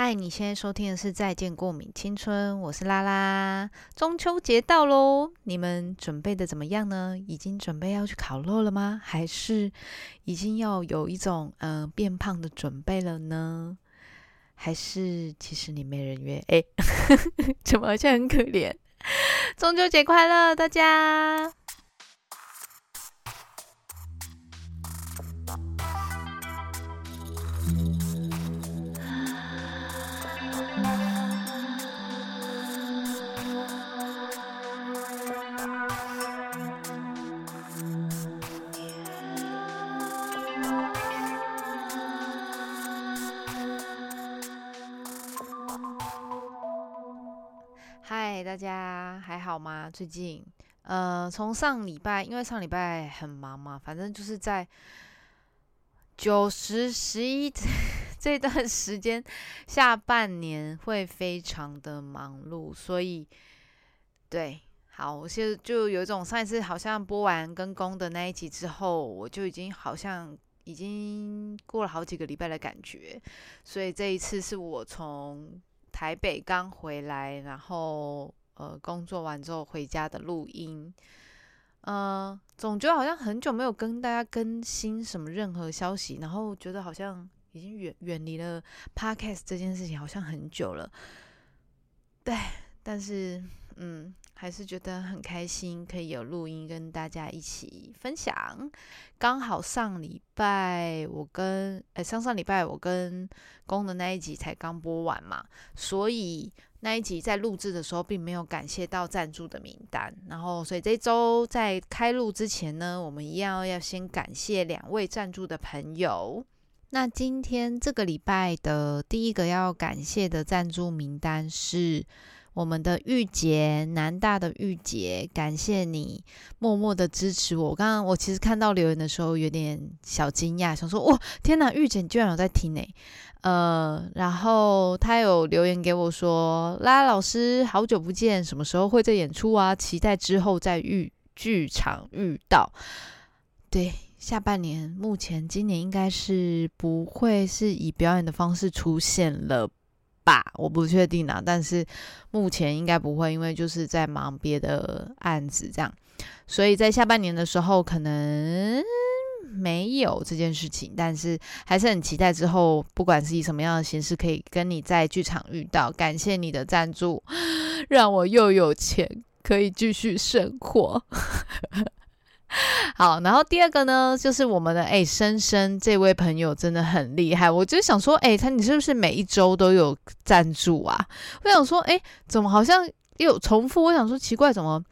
嗨，你现在收听的是《再见过敏青春》，我是拉拉。中秋节到喽，你们准备的怎么样呢？已经准备要去烤肉了吗？还是已经要有一种嗯、变胖的准备了呢？还是其实你没人约？哎，怎么好像很可怜？中秋节快乐，大家！好吗？最近，呃，从上礼拜，因为上礼拜很忙嘛，反正就是在九十、十一 这段时间，下半年会非常的忙碌，所以，对，好，我现在就有一种上一次好像播完跟公的那一集之后，我就已经好像已经过了好几个礼拜的感觉，所以这一次是我从台北刚回来，然后呃工作完之后回家的录音。呃，总觉得好像很久没有跟大家更新什么任何消息，然后觉得好像已经远远离了 podcast 这件事情，好像很久了。对，但是嗯，还是觉得很开心，可以有录音跟大家一起分享。刚好上礼拜我跟呃上上礼拜我跟公的那一集才刚播完嘛，所以那一集在录制的时候并没有感谢到赞助的名单。然后，所以这周在开录之前呢，我们一样要先感谢两位赞助的朋友。那今天这个礼拜的第一个要感谢的赞助名单是我们的玉姐，南大的玉姐，感谢你默默的支持我。刚刚我其实看到留言的时候有点小惊讶，想说哇，天哪，玉姐你居然有在听呢！呃，然后他有留言给我说，拉拉老师好久不见，什么时候会在演出啊？期待之后在遇剧场遇到。对。下半年，目前今年应该是不会是以表演的方式出现了吧？我不确定啊，但是目前应该不会，因为就是在忙别的案子这样，所以在下半年的时候可能没有这件事情，但是还是很期待之后，不管是以什么样的形式，可以跟你在剧场遇到。感谢你的赞助，让我又有钱可以继续生活。好，然后第二个呢，就是我们的哎，深深这位朋友真的很厉害。我就想说，哎，他你是不是每一周都有赞助啊？我想说，哎，怎么好像又重复？我想说，奇怪，怎么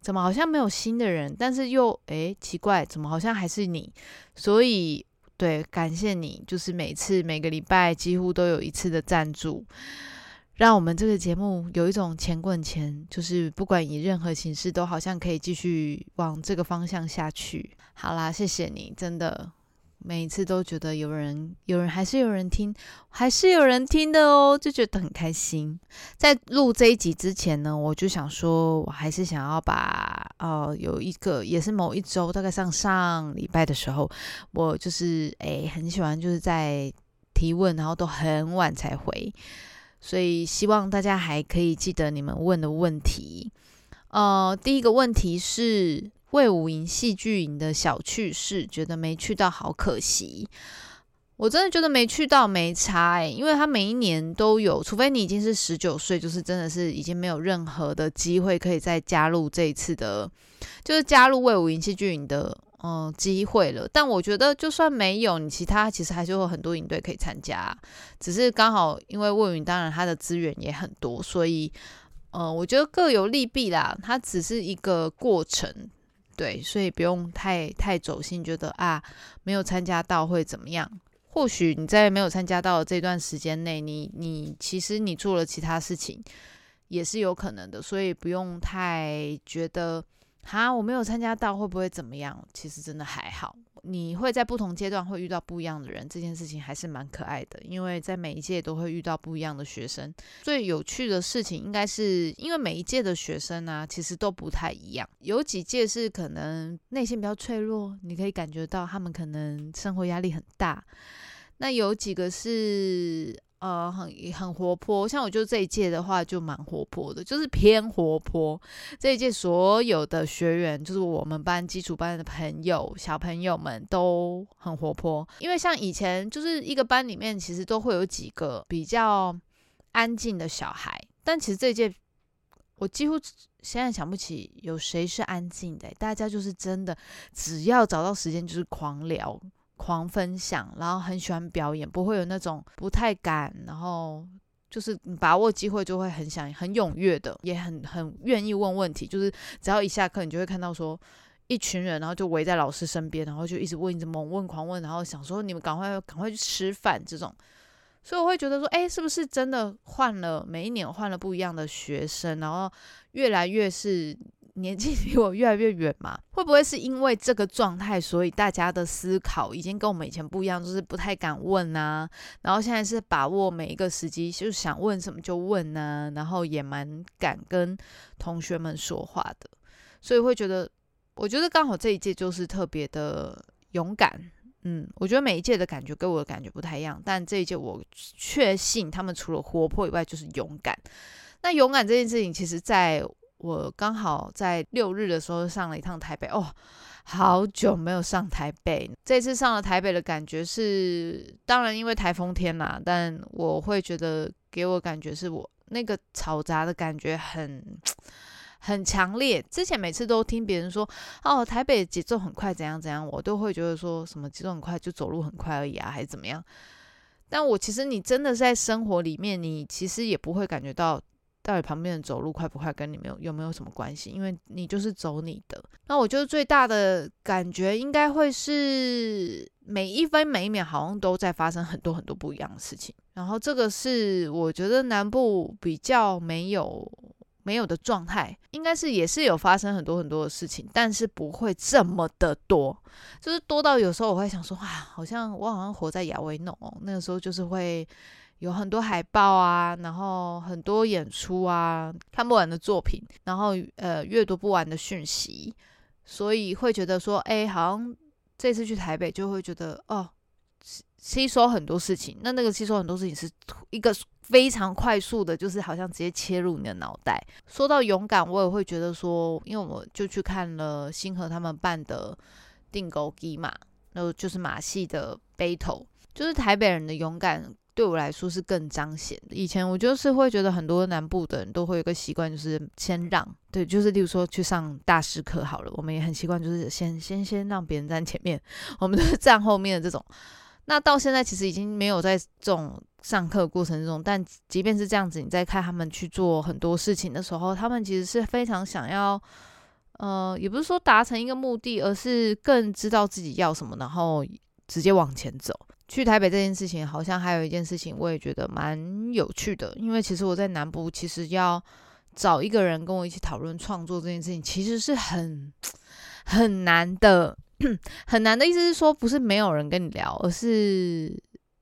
怎么好像没有新的人？但是又哎，奇怪，怎么好像还是你？所以对，感谢你，就是每次每个礼拜几乎都有一次的赞助。让我们这个节目有一种钱滚钱，就是不管以任何形式，都好像可以继续往这个方向下去。好啦，谢谢你，真的每一次都觉得有人，有人还是有人听，还是有人听的哦，就觉得很开心。在录这一集之前呢，我就想说，我还是想要把呃有一个也是某一周，大概上上礼拜的时候，我就是诶很喜欢就是在提问，然后都很晚才回。所以希望大家还可以记得你们问的问题。呃，第一个问题是魏武营戏剧营的小趣事，觉得没去到好可惜。我真的觉得没去到没差诶，因为他每一年都有，除非你已经是十九岁，就是真的是已经没有任何的机会可以再加入这一次的，就是加入魏武营戏剧营的。嗯，机会了，但我觉得就算没有你，其他其实还是有很多营队可以参加，只是刚好因为魏云，当然他的资源也很多，所以，呃，我觉得各有利弊啦，它只是一个过程，对，所以不用太太走心，觉得啊没有参加到会怎么样？或许你在没有参加到这段时间内，你你其实你做了其他事情，也是有可能的，所以不用太觉得。哈，我没有参加到，会不会怎么样？其实真的还好。你会在不同阶段会遇到不一样的人，这件事情还是蛮可爱的。因为在每一届都会遇到不一样的学生。最有趣的事情应该是因为每一届的学生呢，其实都不太一样。有几届是可能内心比较脆弱，你可以感觉到他们可能生活压力很大。那有几个是呃，很很活泼，像我就这一届的话就蛮活泼的，就是偏活泼。这一届所有的学员，就是我们班基础班的朋友、小朋友们都很活泼。因为像以前就是一个班里面，其实都会有几个比较安静的小孩，但其实这一届我几乎现在想不起有谁是安静的，大家就是真的只要找到时间就是狂聊。狂分享，然后很喜欢表演，不会有那种不太敢，然后就是把握机会就会很想很踊跃的，也很很愿意问问题。就是只要一下课，你就会看到说一群人，然后就围在老师身边，然后就一直问，一直猛问狂问，然后想说你们赶快赶快去吃饭这种。所以我会觉得说，哎，是不是真的换了每一年换了不一样的学生，然后越来越是。年纪离我越来越远嘛，会不会是因为这个状态，所以大家的思考已经跟我们以前不一样，就是不太敢问啊，然后现在是把握每一个时机，就是想问什么就问呐，然后也蛮敢跟同学们说话的，所以会觉得，我觉得刚好这一届就是特别的勇敢，嗯，我觉得每一届的感觉跟我的感觉不太一样，但这一届我确信他们除了活泼以外就是勇敢。那勇敢这件事情，其实在我刚好在六日的时候上了一趟台北，哦，好久没有上台北。这次上了台北的感觉是，当然因为台风天啦，但我会觉得给我感觉是我那个嘈杂的感觉很很强烈。之前每次都听别人说，哦，台北节奏很快，怎样怎样，我都会觉得说什么节奏很快就走路很快而已啊，还是怎么样？但我其实你真的在生活里面，你其实也不会感觉到。到底旁边人走路快不快，跟你没有有没有什么关系？因为你就是走你的。那我觉得最大的感觉应该会是每一分每一秒好像都在发生很多很多不一样的事情。然后这个是我觉得南部比较没有没有的状态，应该是也是有发生很多很多的事情，但是不会这么的多，就是多到有时候我会想说，啊，好像我好像活在亚维农哦，那个时候就是会。有很多海报啊，然后很多演出啊，看不完的作品，然后呃阅读不完的讯息，所以会觉得说，哎，好像这次去台北就会觉得哦，吸收很多事情。那那个吸收很多事情是一个非常快速的，就是好像直接切入你的脑袋。说到勇敢，我也会觉得说，因为我就去看了星河他们办的定勾机嘛，那就是马戏的 battle，就是台北人的勇敢。对我来说是更彰显的。以前我就是会觉得很多南部的人都会有一个习惯，就是先让。对，就是例如说去上大师课好了，我们也很习惯，就是先先先让别人站前面，我们都是站后面的这种。那到现在其实已经没有在这种上课过程中，但即便是这样子，你在看他们去做很多事情的时候，他们其实是非常想要，呃，也不是说达成一个目的，而是更知道自己要什么，然后直接往前走。去台北这件事情，好像还有一件事情，我也觉得蛮有趣的。因为其实我在南部，其实要找一个人跟我一起讨论创作这件事情，其实是很很难的。很难的意思是说，不是没有人跟你聊，而是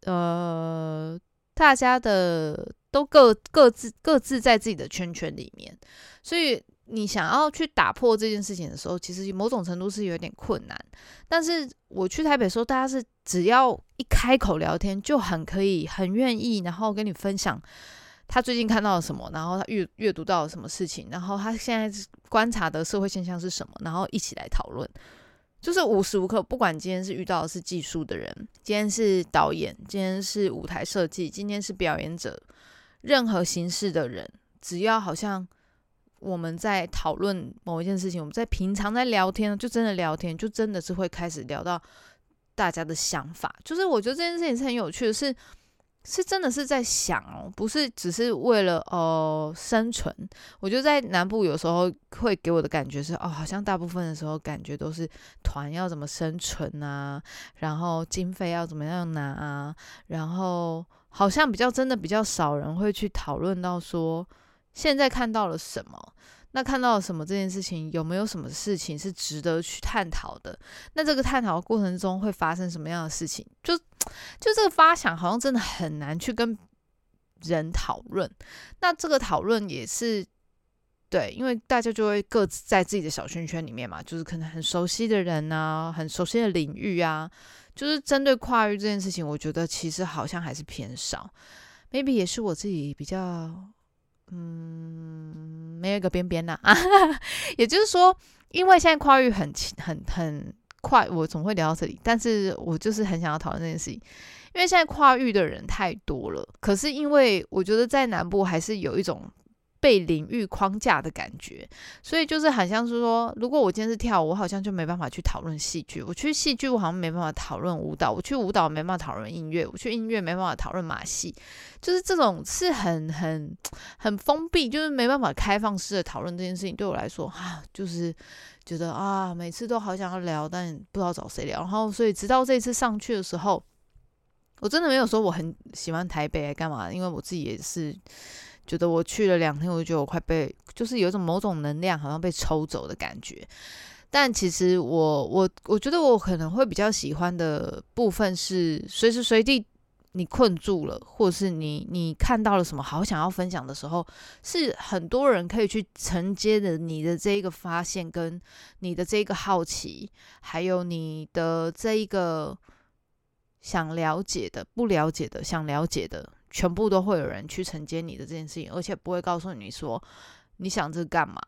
呃，大家的都各各自各自在自己的圈圈里面，所以。你想要去打破这件事情的时候，其实某种程度是有点困难。但是我去台北的时候，大家是只要一开口聊天，就很可以、很愿意，然后跟你分享他最近看到了什么，然后他阅阅读到了什么事情，然后他现在观察的社会现象是什么，然后一起来讨论。就是无时无刻，不管今天是遇到的是技术的人，今天是导演，今天是舞台设计，今天是表演者，任何形式的人，只要好像。我们在讨论某一件事情，我们在平常在聊天，就真的聊天，就真的是会开始聊到大家的想法。就是我觉得这件事情是很有趣的，是是真的是在想哦，不是只是为了呃生存。我觉得在南部有时候会给我的感觉是哦，好像大部分的时候感觉都是团要怎么生存啊，然后经费要怎么样拿啊，然后好像比较真的比较少人会去讨论到说。现在看到了什么？那看到了什么？这件事情有没有什么事情是值得去探讨的？那这个探讨过程中会发生什么样的事情？就就这个发想，好像真的很难去跟人讨论。那这个讨论也是对，因为大家就会各自在自己的小圈圈里面嘛，就是可能很熟悉的人啊，很熟悉的领域啊，就是针对跨域这件事情，我觉得其实好像还是偏少。maybe 也是我自己比较，嗯，没有一个边边呐啊，也就是说，因为现在跨域很很很快，我总会聊到这里，但是我就是很想要讨论这件事情，因为现在跨域的人太多了，可是因为我觉得在南部还是有一种。被领域框架的感觉，所以就是很像是说，如果我今天是跳舞，我好像就没办法去讨论戏剧；我去戏剧，我好像没办法讨论舞蹈；我去舞蹈没办法讨论音乐；我去音乐没办法讨论马戏。就是这种是很很很封闭，就是没办法开放式的讨论这件事情。对我来说，啊，就是觉得啊，每次都好想要聊，但不知道找谁聊。然后，所以直到这次上去的时候，我真的没有说我很喜欢台北干嘛，因为我自己也是。觉得我去了两天，我就觉得我快被，就是有一种某种能量好像被抽走的感觉。但其实我我我觉得我可能会比较喜欢的部分是，随时随地你困住了，或是你你看到了什么好想要分享的时候，是很多人可以去承接的你的这一个发现，跟你的这一个好奇，还有你的这一个想了解的、不了解的、想了解的。全部都会有人去承接你的这件事情，而且不会告诉你说你想这干嘛，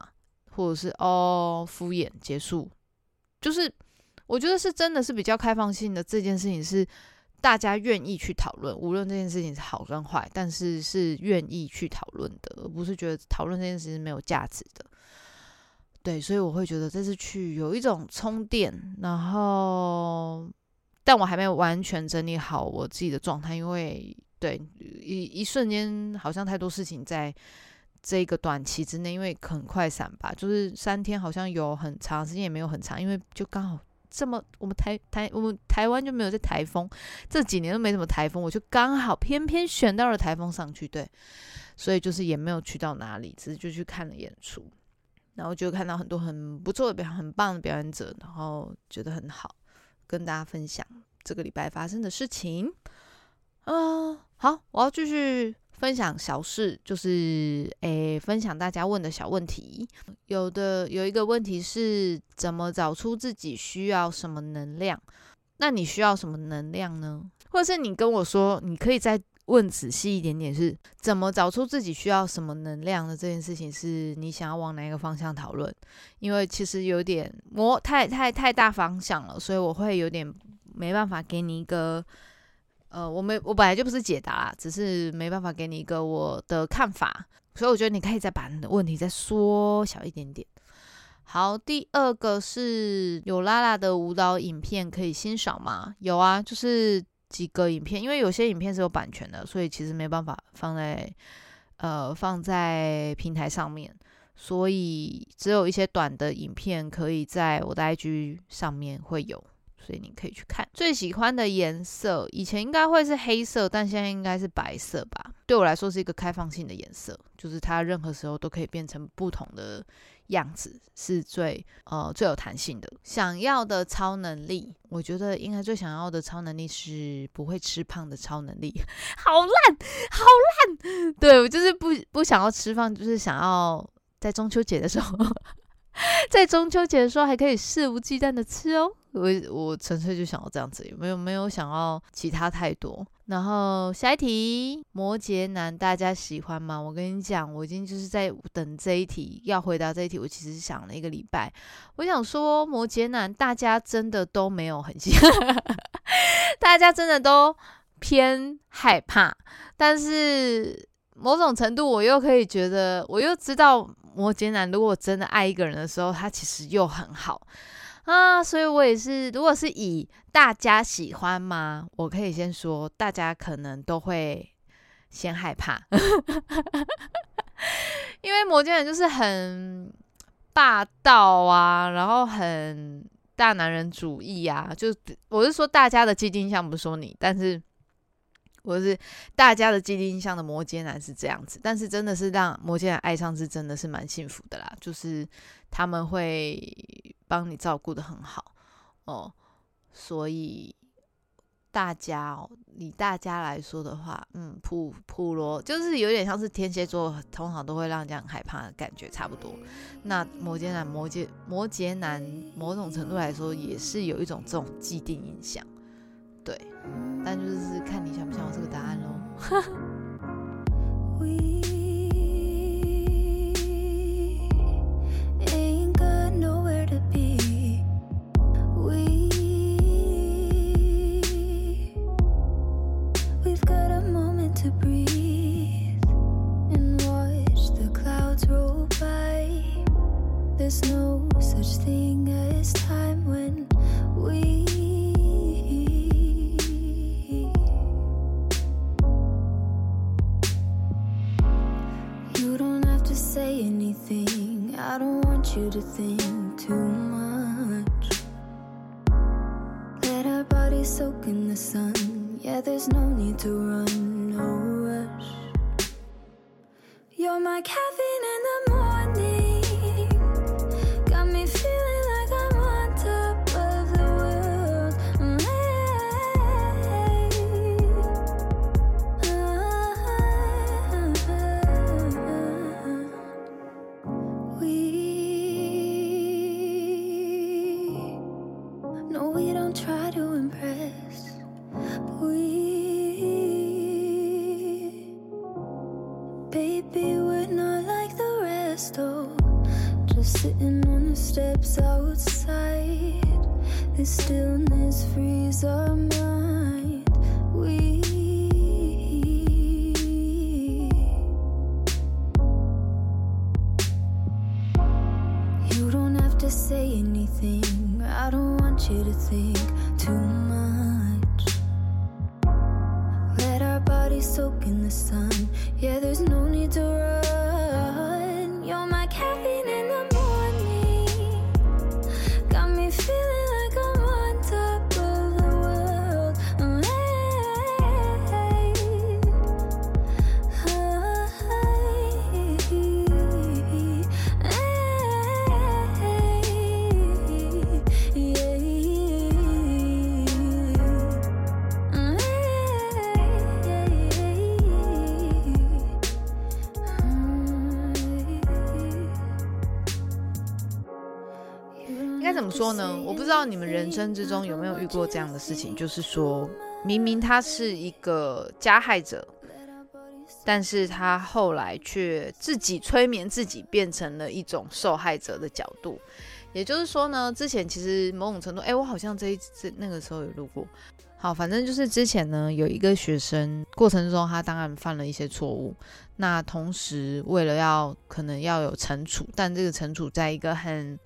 或者是哦敷衍结束。就是我觉得是真的是比较开放性的这件事情，是大家愿意去讨论，无论这件事情是好跟坏，但是是愿意去讨论的，而不是觉得讨论这件事情是没有价值的。对，所以我会觉得这次去有一种充电，然后但我还没有完全整理好我自己的状态，因为。对，一一瞬间好像太多事情在这个短期之内，因为很快闪吧，就是三天好像有很长时间也没有很长，因为就刚好这么我们台台我们台湾就没有在台风这几年都没什么台风，我就刚好偏偏选到了台风上去，对，所以就是也没有去到哪里，只是就去看了演出，然后就看到很多很不错的表很棒的表演者，然后觉得很好，跟大家分享这个礼拜发生的事情。嗯，好，我要继续分享小事，就是诶，分享大家问的小问题。有的有一个问题是怎么找出自己需要什么能量？那你需要什么能量呢？或者是你跟我说，你可以再问仔细一点点，是怎么找出自己需要什么能量的这件事情？是你想要往哪一个方向讨论？因为其实有点模太太太大方向了，所以我会有点没办法给你一个。呃，我没，我本来就不是解答，只是没办法给你一个我的看法，所以我觉得你可以再把你的问题再缩小一点点。好，第二个是有拉拉的舞蹈影片可以欣赏吗？有啊，就是几个影片，因为有些影片是有版权的，所以其实没办法放在呃放在平台上面，所以只有一些短的影片可以在我的 IG 上面会有。所以你可以去看最喜欢的颜色，以前应该会是黑色，但现在应该是白色吧。对我来说是一个开放性的颜色，就是它任何时候都可以变成不同的样子，是最呃最有弹性的。想要的超能力，我觉得应该最想要的超能力是不会吃胖的超能力。好烂，好烂！对我就是不不想要吃胖，就是想要在中秋节的时候。在中秋节的时候还可以肆无忌惮的吃哦，我我纯粹就想要这样子，有没有没有想要其他太多。然后下一题，摩羯男大家喜欢吗？我跟你讲，我已经就是在等这一题要回答这一题，我其实想了一个礼拜，我想说摩羯男大家真的都没有很喜欢，大家真的都偏害怕，但是某种程度我又可以觉得，我又知道。摩羯男如果真的爱一个人的时候，他其实又很好啊，所以我也是。如果是以大家喜欢吗？我可以先说，大家可能都会先害怕，因为摩羯男就是很霸道啊，然后很大男人主义啊。就我是说大家的既定印象，不是说你，但是。或者是大家的既定印象的摩羯男是这样子，但是真的是让摩羯男爱上是真的是蛮幸福的啦，就是他们会帮你照顾的很好哦，所以大家哦，以大家来说的话，嗯，普普罗就是有点像是天蝎座，通常都会让人家很害怕的感觉差不多。那摩羯男、摩羯摩羯男，某种程度来说也是有一种这种既定印象。对，但就是看你想不想要这个答案喽。说呢？我不知道你们人生之中有没有遇过这样的事情，就是说明明他是一个加害者，但是他后来却自己催眠自己，变成了一种受害者的角度。也就是说呢，之前其实某种程度，哎，我好像这一这那个时候有录过。好，反正就是之前呢，有一个学生过程中，他当然犯了一些错误。那同时，为了要可能要有惩处，但这个惩处在一个很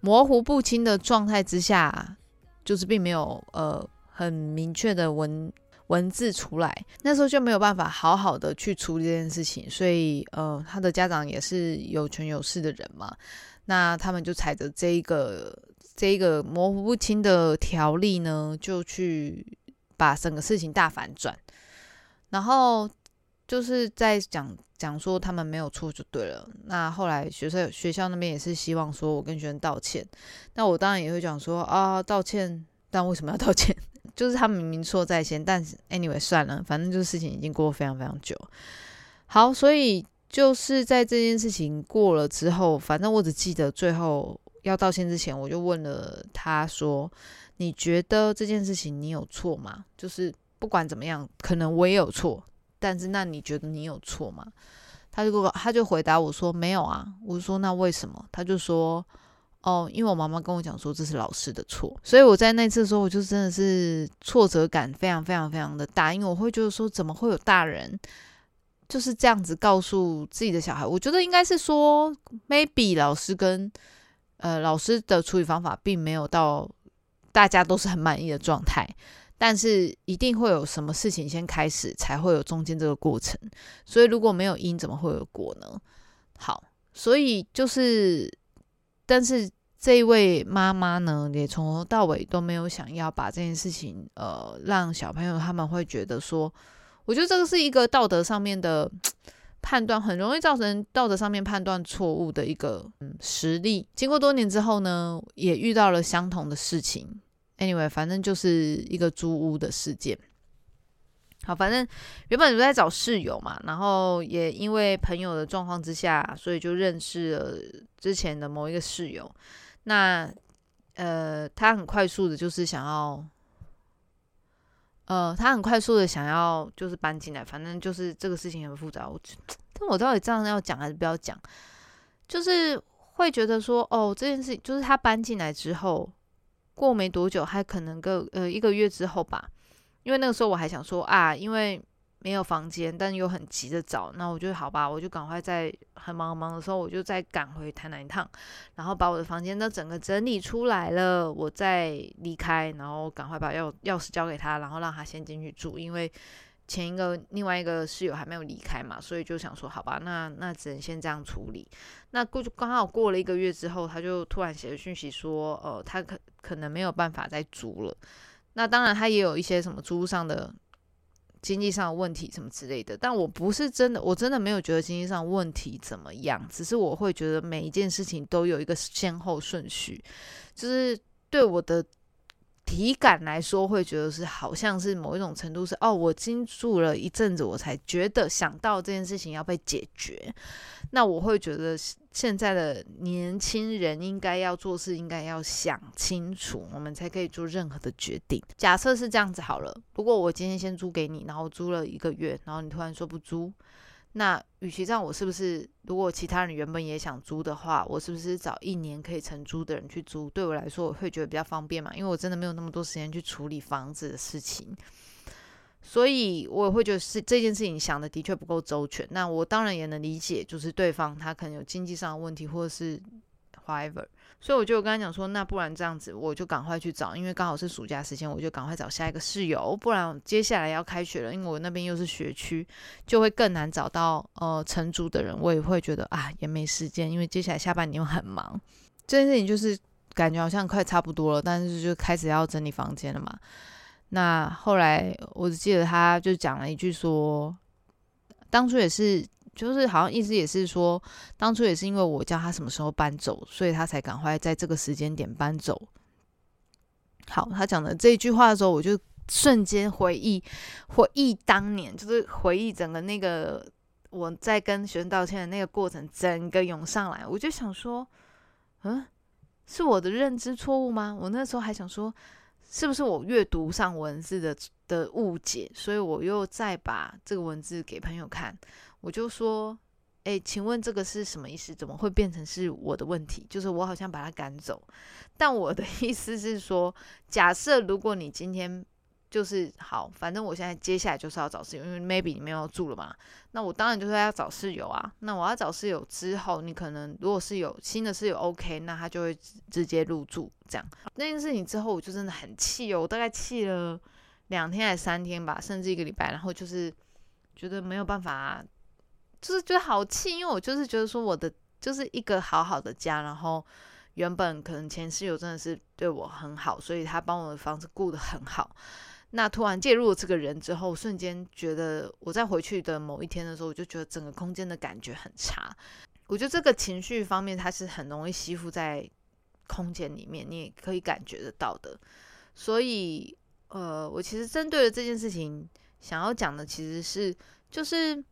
模糊不清的状态之下，就是并没有呃很明确的文文字出来，那时候就没有办法好好的去处理这件事情，所以呃他的家长也是有权有势的人嘛，那他们就踩着这一个这一个模糊不清的条例呢，就去把整个事情大反转，然后就是在讲讲说他们没有错就对了。那后来学校学校那边也是希望说我跟学生道歉，那我当然也会讲说啊道歉，但为什么要道歉？就是他们明明错在先，但是 anyway 算了，反正就是事情已经过非常非常久。好，所以就是在这件事情过了之后，反正我只记得最后要道歉之前，我就问了他说：“你觉得这件事情你有错吗？就是不管怎么样，可能我也有错，但是那你觉得你有错吗？”他就跟我他就回答我说：“没有啊。”我说：“那为什么？”他就说：“哦，因为我妈妈跟我讲说这是老师的错，所以我在那次的时候，我就真的是挫折感非常非常非常的大，因为我会觉得说，怎么会有大人就是这样子告诉自己的小孩？我觉得应该是说，maybe 老师跟呃老师的处理方法并没有到大家都是很满意的状态，但是一定会有什么事情先开始，才会有中间这个过程。所以如果没有因，怎么会有果呢？好，所以就是，但是这一位妈妈呢，也从头到尾都没有想要把这件事情，呃，让小朋友他们会觉得说，我觉得这个是一个道德上面的 判断，很容易造成道德上面判断错误的一个嗯实例。经过多年之后呢，也遇到了相同的事情。Anyway，反正就是一个租屋的事件。好，反正原本就在找室友嘛，然后也因为朋友的状况之下，所以就认识了之前的某一个室友。那呃，他很快速的，就是想要，呃，他很快速的想要就是搬进来，反正就是这个事情很复杂。我，但我到底这样要讲还是不要讲？就是会觉得说，哦，这件事情就是他搬进来之后，过没多久，还可能个呃一个月之后吧。因为那个时候我还想说啊，因为没有房间，但又很急着找，那我就好吧，我就赶快在很忙很忙的时候，我就再赶回台南一趟，然后把我的房间都整个整理出来了，我再离开，然后赶快把钥钥匙交给他，然后让他先进去住，因为前一个另外一个室友还没有离开嘛，所以就想说好吧，那那只能先这样处理。那过就刚好过了一个月之后，他就突然写了讯息说，呃，他可可能没有办法再租了。那当然他也有一些什么租上的。经济上的问题什么之类的，但我不是真的，我真的没有觉得经济上问题怎么样，只是我会觉得每一件事情都有一个先后顺序，就是对我的。体感来说，会觉得是好像是某一种程度是哦，我经住了一阵子，我才觉得想到这件事情要被解决。那我会觉得现在的年轻人应该要做事，应该要想清楚，我们才可以做任何的决定。假设是这样子好了，如果我今天先租给你，然后租了一个月，然后你突然说不租。那与其这样，我是不是如果其他人原本也想租的话，我是不是找一年可以承租的人去租？对我来说，我会觉得比较方便嘛，因为我真的没有那么多时间去处理房子的事情，所以我也会觉得是这件事情想的的确不够周全。那我当然也能理解，就是对方他可能有经济上的问题，或者是 whatever。所以我就跟他讲说，那不然这样子，我就赶快去找，因为刚好是暑假时间，我就赶快找下一个室友，不然接下来要开学了，因为我那边又是学区，就会更难找到呃承租的人，我也会觉得啊也没时间，因为接下来下半年又很忙，这件事情就是感觉好像快差不多了，但是就开始要整理房间了嘛。那后来我只记得他就讲了一句说，当初也是。就是好像意思也是说，当初也是因为我叫他什么时候搬走，所以他才赶快在这个时间点搬走。好，他讲的这一句话的时候，我就瞬间回忆回忆当年，就是回忆整个那个我在跟学生道歉的那个过程，整个涌上来。我就想说，嗯，是我的认知错误吗？我那时候还想说，是不是我阅读上文字的的误解，所以我又再把这个文字给朋友看。我就说，哎，请问这个是什么意思？怎么会变成是我的问题？就是我好像把他赶走，但我的意思是说，假设如果你今天就是好，反正我现在接下来就是要找室友，因为 maybe 你没有住了嘛，那我当然就是要找室友啊。那我要找室友之后，你可能如果是有新的室友 OK，那他就会直接入住这样。那件事情之后，我就真的很气哦，我大概气了两天还是三天吧，甚至一个礼拜，然后就是觉得没有办法。就是觉得好气，因为我就是觉得说我的就是一个好好的家，然后原本可能前室友真的是对我很好，所以他帮我的房子顾得很好。那突然介入了这个人之后，瞬间觉得我在回去的某一天的时候，我就觉得整个空间的感觉很差。我觉得这个情绪方面，它是很容易吸附在空间里面，你也可以感觉得到的。所以，呃，我其实针对了这件事情，想要讲的其实是就是。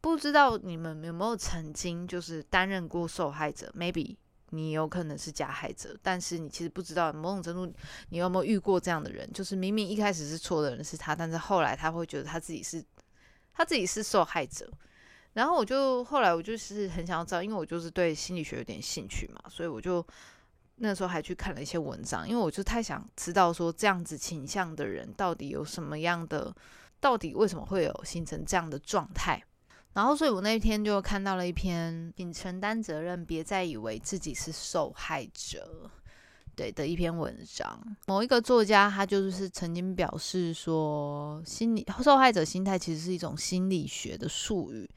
不知道你们有没有曾经就是担任过受害者？Maybe 你有可能是加害者，但是你其实不知道某种程度你有没有遇过这样的人，就是明明一开始是错的人是他，但是后来他会觉得他自己是他自己是受害者。然后我就后来我就是很想要知道，因为我就是对心理学有点兴趣嘛，所以我就那时候还去看了一些文章，因为我就太想知道说这样子倾向的人到底有什么样的，到底为什么会有形成这样的状态。然后，所以我那天就看到了一篇“请承担责任，别再以为自己是受害者”对的一篇文章。某一个作家，他就是曾经表示说，心理受害者心态其实是一种心理学的术语。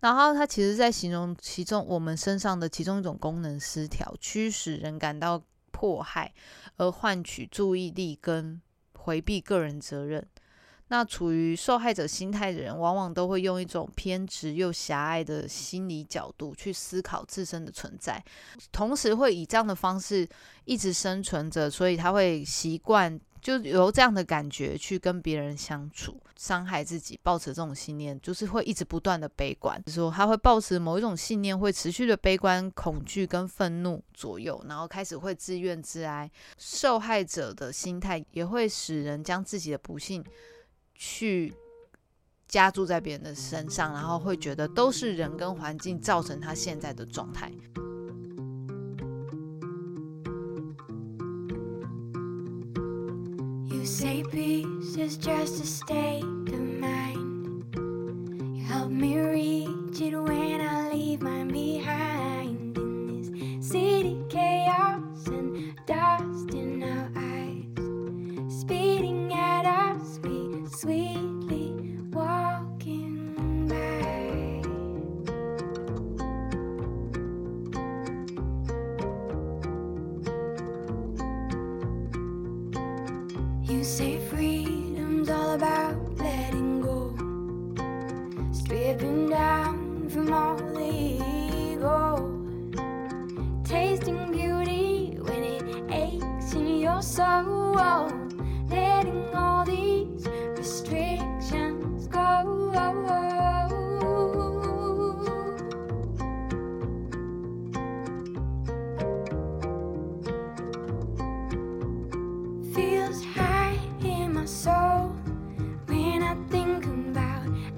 然后他其实在形容其中我们身上的其中一种功能失调，驱使人感到迫害，而换取注意力跟回避个人责任。那处于受害者心态的人，往往都会用一种偏执又狭隘的心理角度去思考自身的存在，同时会以这样的方式一直生存着，所以他会习惯就由这样的感觉去跟别人相处，伤害自己，抱持这种信念，就是会一直不断的悲观，说他会抱持某一种信念，会持续的悲观、恐惧跟愤怒左右，然后开始会自怨自哀。受害者的心态也会使人将自己的不幸。去加注在别人的身上，然后会觉得都是人跟环境造成他现在的状态。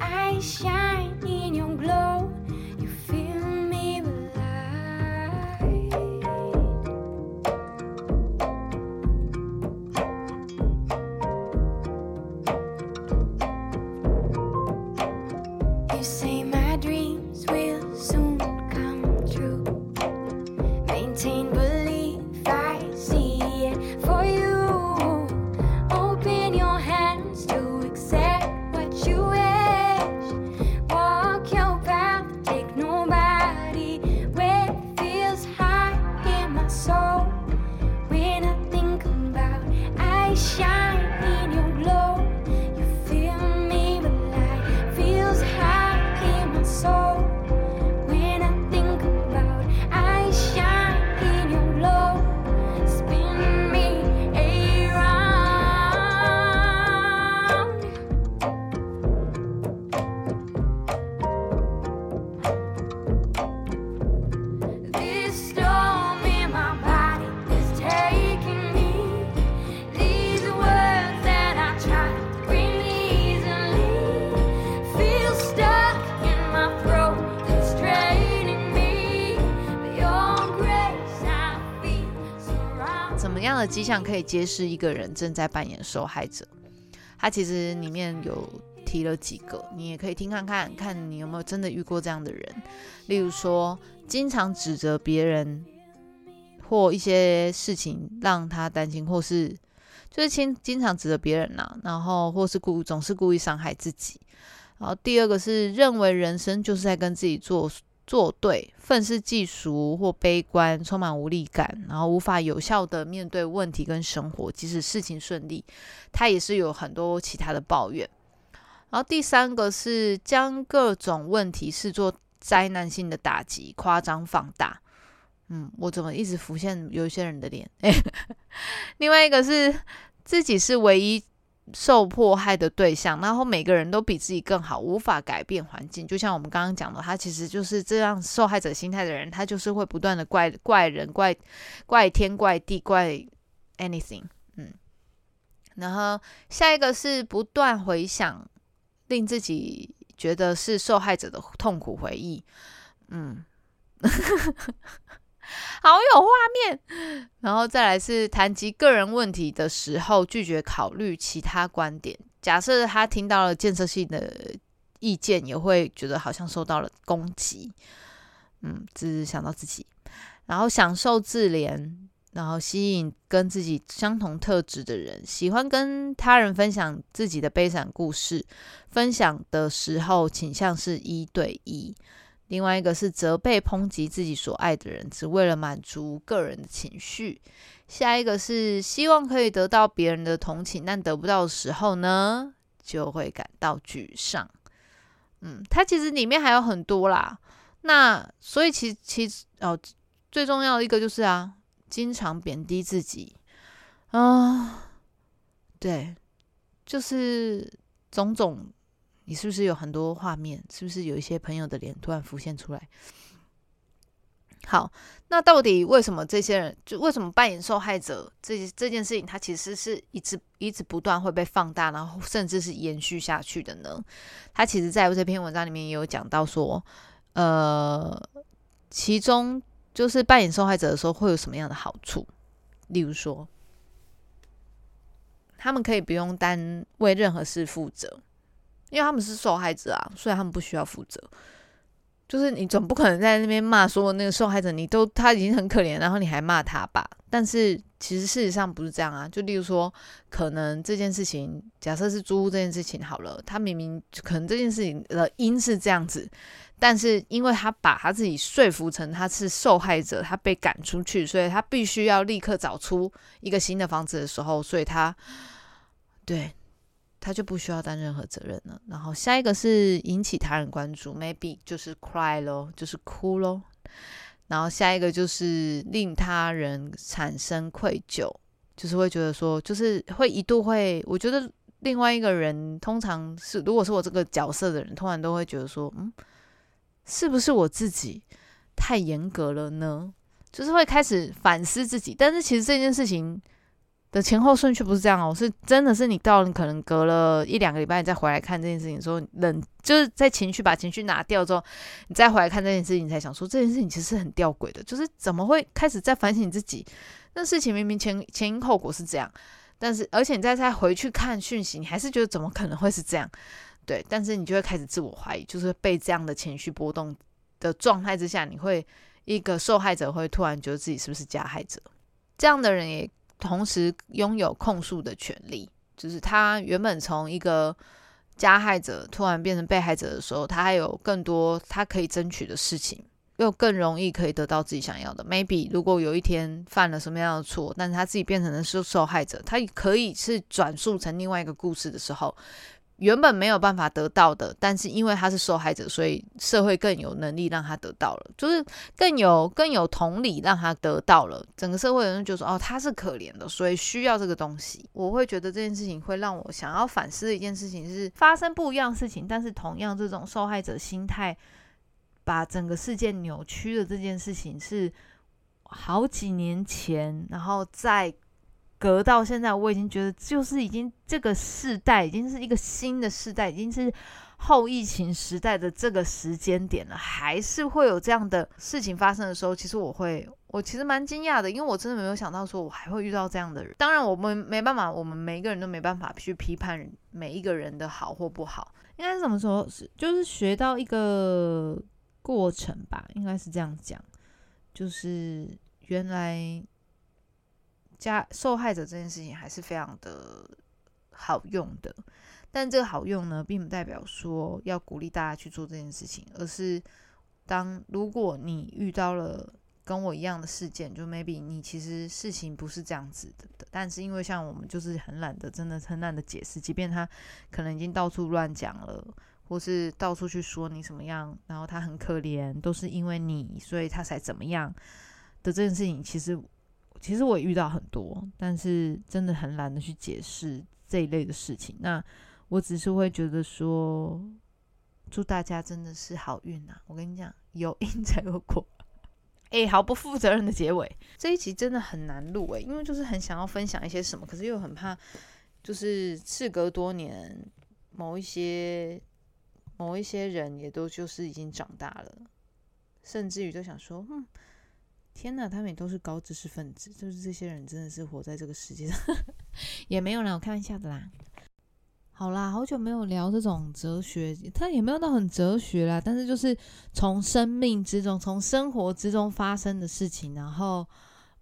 I shine in your glow. 迹象可以揭示一个人正在扮演受害者？他其实里面有提了几个，你也可以听看看，看你有没有真的遇过这样的人。例如说，经常指责别人或一些事情让他担心，或是就是经经常指责别人呐、然后或是故总是故意伤害自己。然后第二个是认为人生就是在跟自己作作对，愤世嫉俗或悲观，充满无力感，然后无法有效的面对问题跟生活，即使事情顺利，他也是有很多其他的抱怨。然后第三个是将各种问题视作灾难性的打击，夸张放大。嗯，我怎么一直浮现有一些人的脸？另外一个是自己是唯一受迫害的对象，然后每个人都比自己更好，无法改变环境。就像我们刚刚讲的，他其实就是这样受害者心态的人，他就是会不断的怪怪人、怪怪天、怪地、怪 anything。嗯，然后下一个是不断回想令自己觉得是受害者的痛苦回忆。嗯，好有画面。然后再来是谈及个人问题的时候，拒绝考虑其他观点。假设他听到了建设性的意见，也会觉得好像受到了攻击。嗯，只想到自己，然后享受自怜，然后吸引跟自己相同特质的人，喜欢跟他人分享自己的悲惨故事。分享的时候倾向是一对一。另外一个是责备、抨击自己所爱的人，只为了满足个人的情绪。下一个是希望可以得到别人的同情，但得不到的时候呢，就会感到沮丧。嗯，它其实里面还有很多啦。那所以其其实哦，最重要的一个就是啊，经常贬低自己啊、对，就是种种。你是不是有很多画面？是不是有一些朋友的脸突然浮现出来？好，那到底为什么这些人就为什么扮演受害者这这件事情，它其实是一直一直不断会被放大，然后甚至是延续下去的呢？他其实在这篇文章里面也有讲到说，呃，其中就是扮演受害者的时候会有什么样的好处？例如说，他们可以不用担为任何事负责。因为他们是受害者啊，所以他们不需要负责。就是你总不可能在那边骂说那个受害者，你都他已经很可怜，然后你还骂他吧？但是其实事实上不是这样啊。就例如说，可能这件事情，假设是租屋这件事情好了，他明明可能这件事情的因是这样子，但是因为他把他自己说服成他是受害者，他被赶出去，所以他必须要立刻找出一个新的房子的时候，所以他对。他就不需要担任何责任了。然后下一个是引起他人关注，maybe 就是 cry 咯，就是哭咯。然后下一个就是令他人产生愧疚，就是会觉得说，就是会一度会，我觉得另外一个人通常是，如果是我这个角色的人，通常都会觉得说，嗯，是不是我自己太严格了呢？就是会开始反思自己。但是其实这件事情。的前后顺序不是这样哦，是真的是你到你可能隔了一两个礼拜，你再回来看这件事情，说冷就是在情绪把情绪拿掉之后，你再回来看这件事情，你才想说这件事情其实很吊诡的，就是怎么会开始在反省自己？那事情明明前前因后果是这样，但是而且你再再回去看讯息，你还是觉得怎么可能会是这样？对，但是你就会开始自我怀疑，就是被这样的情绪波动的状态之下，你会一个受害者会突然觉得自己是不是加害者？这样的人也。同时拥有控诉的权利，就是他原本从一个加害者突然变成被害者的时候，他还有更多他可以争取的事情，又更容易可以得到自己想要的。Maybe 如果有一天犯了什么样的错，但是他自己变成了受受害者，他可以是转述成另外一个故事的时候。原本没有办法得到的，但是因为他是受害者，所以社会更有能力让他得到了，就是更有更有同理让他得到了。整个社会人就说：“哦，他是可怜的，所以需要这个东西。”我会觉得这件事情会让我想要反思的一件事情是发生不一样事情，但是同样这种受害者心态把整个世界扭曲的这件事情是好几年前，然后在。隔到现在，我已经觉得就是已经这个世代已经是一个新的世代，已经是后疫情时代的这个时间点了，还是会有这样的事情发生的时候，其实我会，我其实蛮惊讶的，因为我真的没有想到说我还会遇到这样的人。当然，我们没办法，我们每一个人都没办法去批判每一个人的好或不好，应该是怎么说？是就是学到一个过程吧，应该是这样讲，就是原来。加受害者这件事情还是非常的好用的，但这个好用呢，并不代表说要鼓励大家去做这件事情，而是当如果你遇到了跟我一样的事件，就 maybe 你其实事情不是这样子的，但是因为像我们就是很懒得，真的很懒得解释，即便他可能已经到处乱讲了，或是到处去说你什么样，然后他很可怜，都是因为你，所以他才怎么样的这件事情，其实。其实我也遇到很多，但是真的很懒得去解释这一类的事情。那我只是会觉得说，祝大家真的是好运啊！我跟你讲，有因才有果。哎，好不负责任的结尾，这一集真的很难录哎，因为就是很想要分享一些什么，可是又很怕，就是事隔多年，某一些某一些人也都就是已经长大了，甚至于都想说，嗯。天呐，他们也都是高知识分子，就是这些人真的是活在这个世界上，也没有啦，我开玩笑的啦。好啦，好久没有聊这种哲学，他也没有到很哲学啦，但是就是从生命之中、从生活之中发生的事情，然后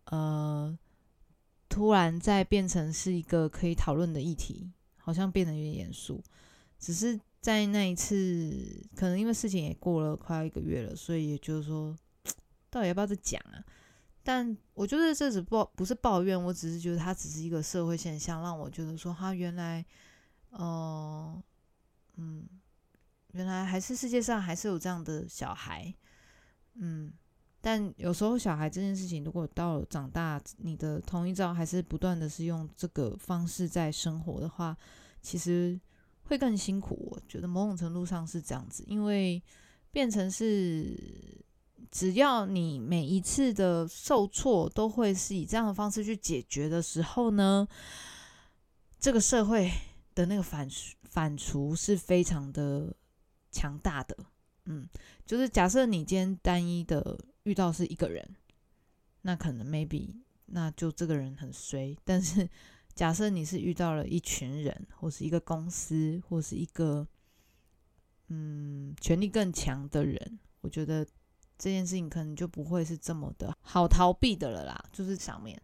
呃，突然再变成是一个可以讨论的议题，好像变得有点严肃。只是在那一次，可能因为事情也过了快要一个月了，所以也就是说。到底要不要再讲啊？但我觉得这只不不是抱怨，我只是觉得它只是一个社会现象，让我觉得说，他原来，哦，嗯，原来还是世界上还是有这样的小孩，嗯，但有时候小孩这件事情，如果到长大，你的同一招还是不断的是用这个方式在生活的话，其实会更辛苦。我觉得某种程度上是这样子，因为变成是。只要你每一次的受挫都会是以这样的方式去解决的时候呢，这个社会的那个反反刍是非常的强大的。嗯，就是假设你今天单一的遇到是一个人，那可能 maybe 那就这个人很衰。但是 假设你是遇到了一群人，或是一个公司，或是一个嗯权力更强的人，我觉得这件事情可能就不会是这么的好逃避的了啦。就是上面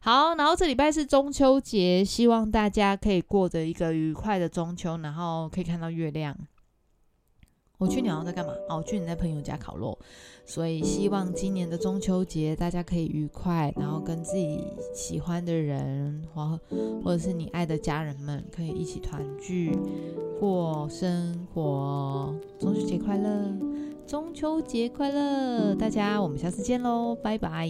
好，然后这礼拜是中秋节，希望大家可以过着一个愉快的中秋，然后可以看到月亮。我去年好像在干嘛？哦，我去年在朋友家烤肉，所以希望今年的中秋节大家可以愉快，然后跟自己喜欢的人或或者是你爱的家人们可以一起团聚过生活。中秋节快乐！中秋节快乐大家我们下次见喽拜拜。